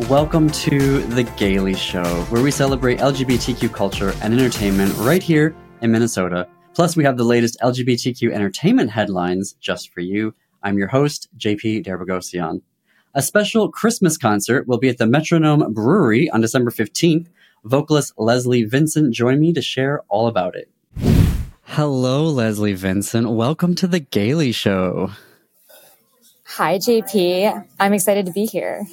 Welcome to The Gaily Show, where we celebrate LGBTQ culture and entertainment right here in Minnesota. Plus, we have the latest LGBTQ entertainment headlines just for you. I'm your host, JP Derbogosian. A special Christmas concert will be at the Metronome Brewery on December 15th. Vocalist Leslie Vincent joined me to share all about it. Hello, Leslie Vincent. Welcome to The Gaily Show. Hi, JP. I'm excited to be here.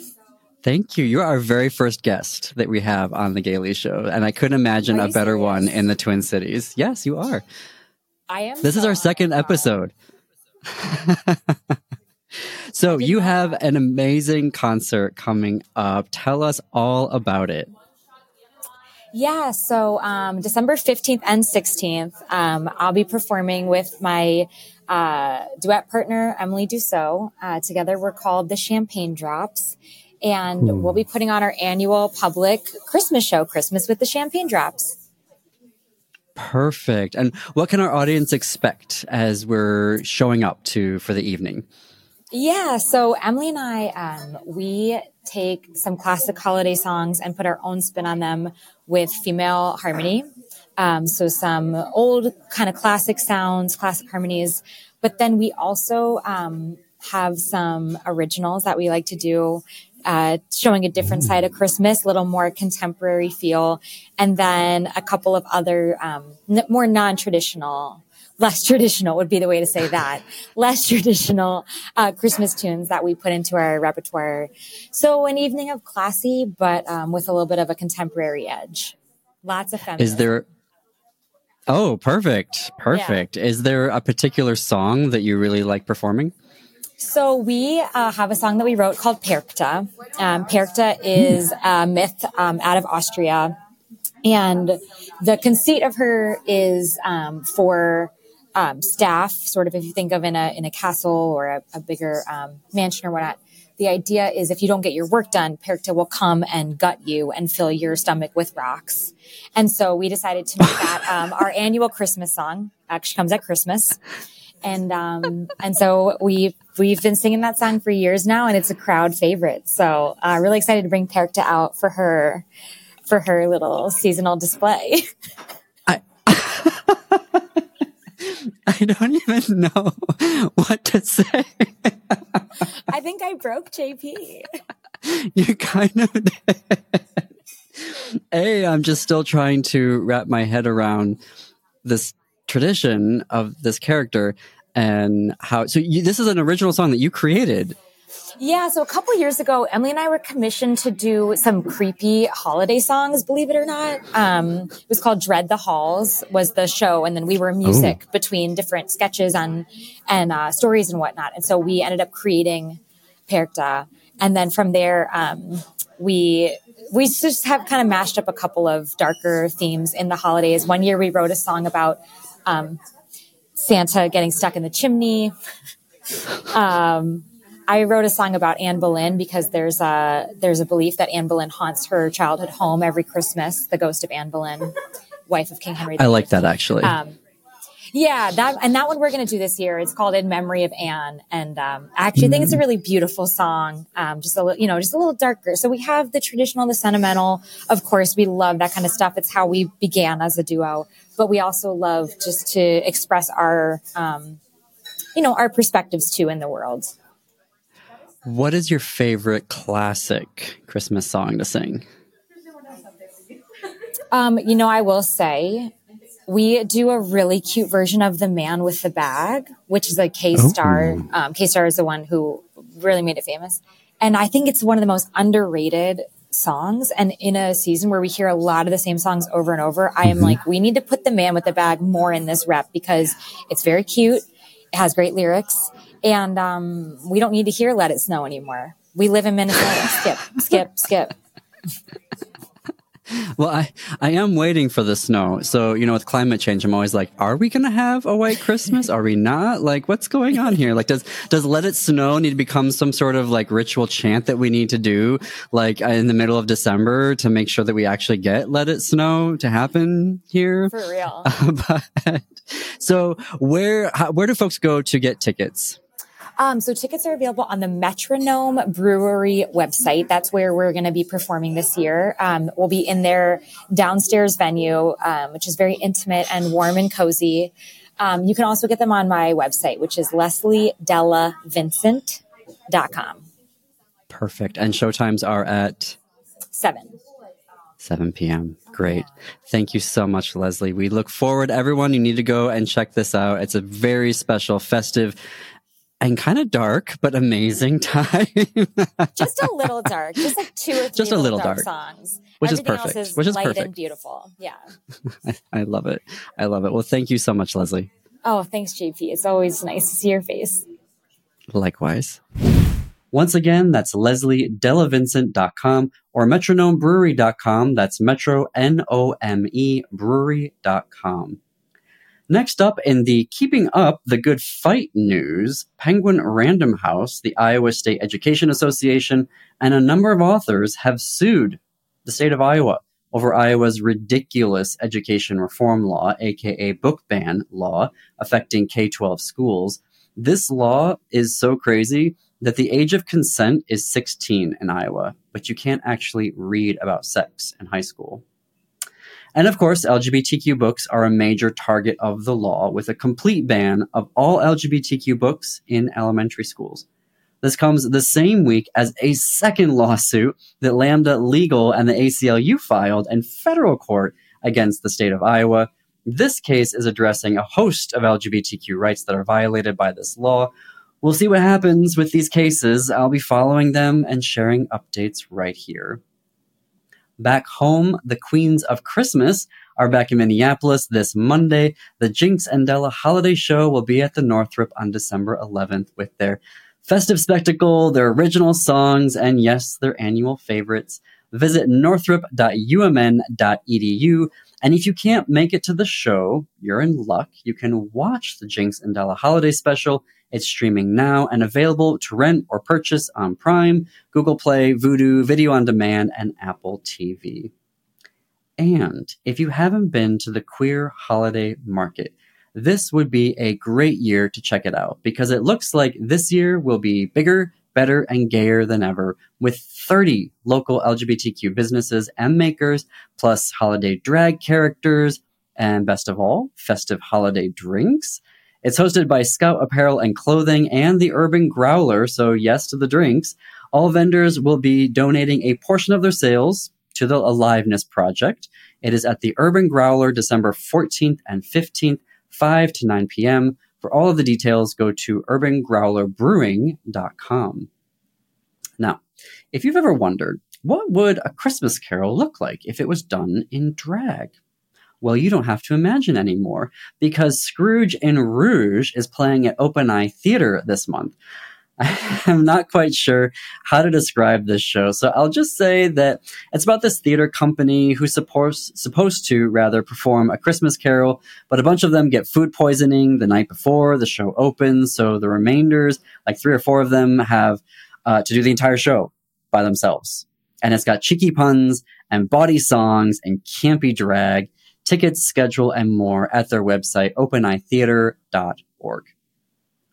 Thank you. You're our very first guest that we have on the Gaily Show, and I couldn't imagine a better serious? one in the Twin Cities. Yes, you are. I am. This is our second episode. so you have an amazing concert coming up. Tell us all about it. Yeah, so um, December 15th and 16th, um, I'll be performing with my uh, duet partner, Emily Dussault. Uh, together, we're called the Champagne Drops and hmm. we'll be putting on our annual public Christmas show, Christmas with the Champagne Drops. Perfect. And what can our audience expect as we're showing up to for the evening? Yeah, so Emily and I, um, we take some classic holiday songs and put our own spin on them with female harmony. Um, so some old kind of classic sounds, classic harmonies, but then we also um, have some originals that we like to do uh, showing a different side of mm. Christmas, a little more contemporary feel, and then a couple of other um, n- more non-traditional, less traditional would be the way to say that, less traditional uh, Christmas tunes that we put into our repertoire. So an evening of classy, but um, with a little bit of a contemporary edge. Lots of fun. Is there? Oh, perfect, perfect. Yeah. Is there a particular song that you really like performing? So we uh, have a song that we wrote called Perchta. Um, Perchta is a myth um, out of Austria, and the conceit of her is um, for um, staff. Sort of, if you think of in a in a castle or a, a bigger um, mansion or whatnot. The idea is if you don't get your work done, Perchta will come and gut you and fill your stomach with rocks. And so we decided to make that um, our annual Christmas song. Actually, comes at Christmas and um, and so we we've been singing that song for years now, and it's a crowd favorite. So uh, really excited to bring Perchta out for her for her little seasonal display. I I don't even know what to say. I think I broke JP. You kind of did. A, I'm just still trying to wrap my head around this tradition of this character and how so you, this is an original song that you created yeah, so a couple years ago, Emily and I were commissioned to do some creepy holiday songs, believe it or not. Um, it was called Dread the Halls was the show. And then we were music Ooh. between different sketches and, and, uh, stories and whatnot. And so we ended up creating Perchta. And then from there, um, we, we just have kind of mashed up a couple of darker themes in the holidays. One year we wrote a song about, um, Santa getting stuck in the chimney. Um, I wrote a song about Anne Boleyn because there's a there's a belief that Anne Boleyn haunts her childhood home every Christmas. The ghost of Anne Boleyn, wife of King Henry. I like that actually. Um, yeah, that and that one we're going to do this year. It's called "In Memory of Anne," and um, I actually mm. think it's a mm. really beautiful song. Um, just a little, you know, just a little darker. So we have the traditional, the sentimental. Of course, we love that kind of stuff. It's how we began as a duo but we also love just to express our, um, you know, our perspectives too in the world. What is your favorite classic Christmas song to sing? Um, you know, I will say we do a really cute version of the man with the bag, which is a Kay Starr. Oh. Um, Kay Starr is the one who really made it famous. And I think it's one of the most underrated songs and in a season where we hear a lot of the same songs over and over i am mm-hmm. like we need to put the man with the bag more in this rep because it's very cute it has great lyrics and um, we don't need to hear let it snow anymore we live in minnesota skip skip skip well, I, I am waiting for the snow. So, you know, with climate change, I'm always like, are we going to have a white Christmas? Are we not? Like, what's going on here? Like, does, does let it snow need to become some sort of like ritual chant that we need to do like uh, in the middle of December to make sure that we actually get let it snow to happen here? For real. but, so where, how, where do folks go to get tickets? Um, so tickets are available on the Metronome Brewery website. That's where we're going to be performing this year. Um, we'll be in their downstairs venue, um, which is very intimate and warm and cozy. Um, you can also get them on my website, which is lesliedellavincent.com. Perfect. And showtimes are at 7. 7 p.m. Great. Thank you so much, Leslie. We look forward, everyone. You need to go and check this out. It's a very special, festive, and kind of dark, but amazing time. just a little dark, just like two or three just a little dark, dark songs, which Everything is perfect. Is which is light perfect. and beautiful. Yeah, I, I love it. I love it. Well, thank you so much, Leslie. Oh, thanks, JP. It's always nice to see your face. Likewise. Once again, that's lesliedellavincent.com or metronomebrewery.com. That's metro, N-O-M-E, brewery.com. Next up in the Keeping Up the Good Fight news, Penguin Random House, the Iowa State Education Association, and a number of authors have sued the state of Iowa over Iowa's ridiculous education reform law, aka book ban law, affecting K 12 schools. This law is so crazy that the age of consent is 16 in Iowa, but you can't actually read about sex in high school. And of course, LGBTQ books are a major target of the law with a complete ban of all LGBTQ books in elementary schools. This comes the same week as a second lawsuit that Lambda Legal and the ACLU filed in federal court against the state of Iowa. This case is addressing a host of LGBTQ rights that are violated by this law. We'll see what happens with these cases. I'll be following them and sharing updates right here. Back home, the Queens of Christmas are back in Minneapolis this Monday. The Jinkx and DeLa holiday show will be at the Northrop on December 11th with their festive spectacle, their original songs, and yes, their annual favorites. Visit northrop.umn.edu. And if you can't make it to the show, you're in luck. You can watch the Jinkx and DeLa holiday special it's streaming now and available to rent or purchase on Prime, Google Play, Vudu, Video on Demand, and Apple TV. And if you haven't been to the queer holiday market, this would be a great year to check it out because it looks like this year will be bigger, better, and gayer than ever with 30 local LGBTQ businesses and makers, plus holiday drag characters, and best of all, festive holiday drinks. It's hosted by Scout Apparel and Clothing and the Urban Growler, so yes to the drinks. All vendors will be donating a portion of their sales to the Aliveness Project. It is at the Urban Growler December 14th and 15th, 5 to 9 p.m. For all of the details, go to urbangrowlerbrewing.com. Now, if you've ever wondered, what would a Christmas carol look like if it was done in drag? Well, you don't have to imagine anymore because Scrooge in Rouge is playing at Open Eye Theater this month. I'm not quite sure how to describe this show, so I'll just say that it's about this theater company who's supposed supposed to rather perform a Christmas carol, but a bunch of them get food poisoning the night before the show opens, so the remainders, like three or four of them, have uh, to do the entire show by themselves. And it's got cheeky puns and body songs and campy drag tickets, schedule, and more at their website, openeyetheater.org.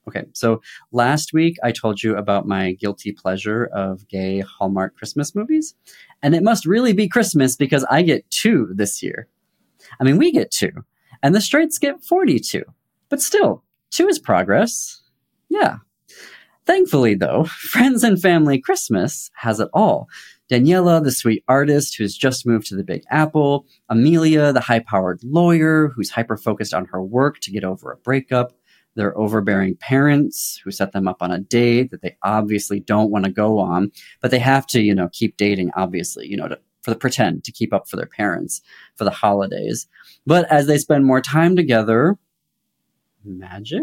Okay, so last week I told you about my guilty pleasure of gay Hallmark Christmas movies, and it must really be Christmas because I get two this year. I mean, we get two, and the straights get 42, but still, two is progress. Yeah. Thankfully, though, Friends and Family Christmas has it all. Daniela, the sweet artist who's just moved to the Big Apple, Amelia, the high powered lawyer who's hyper focused on her work to get over a breakup, their overbearing parents who set them up on a date that they obviously don't want to go on, but they have to, you know, keep dating, obviously, you know, to, for the pretend to keep up for their parents for the holidays. But as they spend more time together, magic?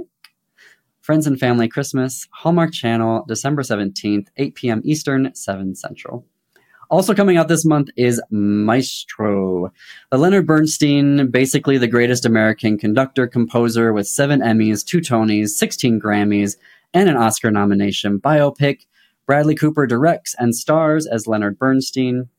Friends and Family Christmas, Hallmark Channel, December 17th, 8 p.m. Eastern, 7 Central. Also coming out this month is Maestro. The Leonard Bernstein, basically the greatest American conductor, composer with seven Emmys, two Tonys, 16 Grammys, and an Oscar nomination biopic. Bradley Cooper directs and stars as Leonard Bernstein.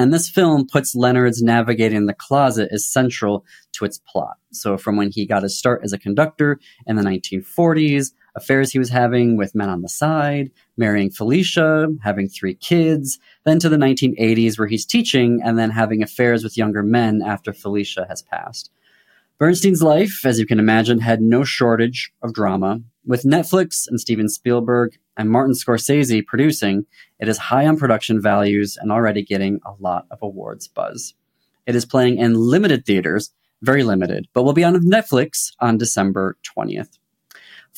And this film puts Leonard's navigating the closet as central to its plot. So, from when he got his start as a conductor in the 1940s, affairs he was having with men on the side, marrying Felicia, having three kids, then to the 1980s where he's teaching and then having affairs with younger men after Felicia has passed. Bernstein's life, as you can imagine, had no shortage of drama. With Netflix and Steven Spielberg and Martin Scorsese producing, it is high on production values and already getting a lot of awards buzz. It is playing in limited theaters, very limited, but will be on Netflix on December 20th.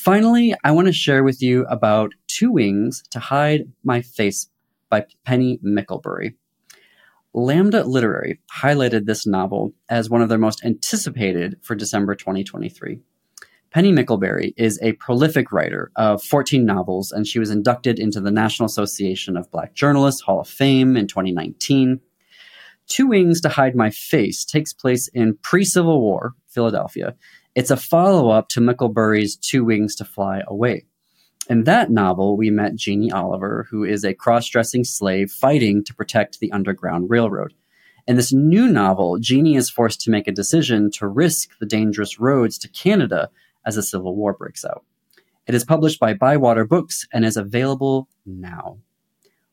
Finally, I want to share with you about Two Wings to Hide My Face by Penny Mickelbury. Lambda Literary highlighted this novel as one of their most anticipated for December 2023. Penny Mickelbury is a prolific writer of 14 novels, and she was inducted into the National Association of Black Journalists Hall of Fame in 2019. Two Wings to Hide My Face takes place in pre Civil War Philadelphia. It's a follow up to Mickelbury's Two Wings to Fly Away. In that novel, we met Jeannie Oliver, who is a cross dressing slave fighting to protect the Underground Railroad. In this new novel, Jeannie is forced to make a decision to risk the dangerous roads to Canada as a civil war breaks out. It is published by Bywater Books and is available now.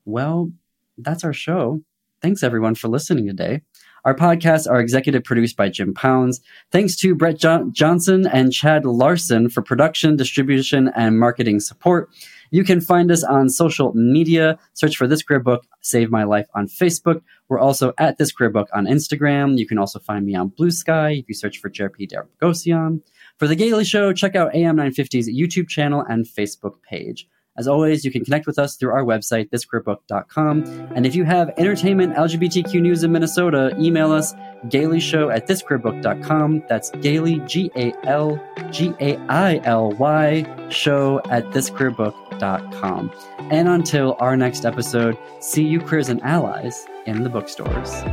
Well, that's our show. Thanks everyone for listening today. Our podcasts are executive produced by Jim Pounds. Thanks to Brett jo- Johnson and Chad Larson for production, distribution, and marketing support. You can find us on social media. Search for This Queer Book, Save My Life on Facebook. We're also at This Queer Book on Instagram. You can also find me on Blue Sky if you search for JRP Dargosian. For The Gaily Show, check out AM950's YouTube channel and Facebook page. As always, you can connect with us through our website, thisqueerbook.com. And if you have entertainment LGBTQ news in Minnesota, email us gailyshow at thisqueerbook.com. That's gaily, G A L G A I L Y, show at thisqueerbook.com. And until our next episode, see you queers and allies in the bookstores.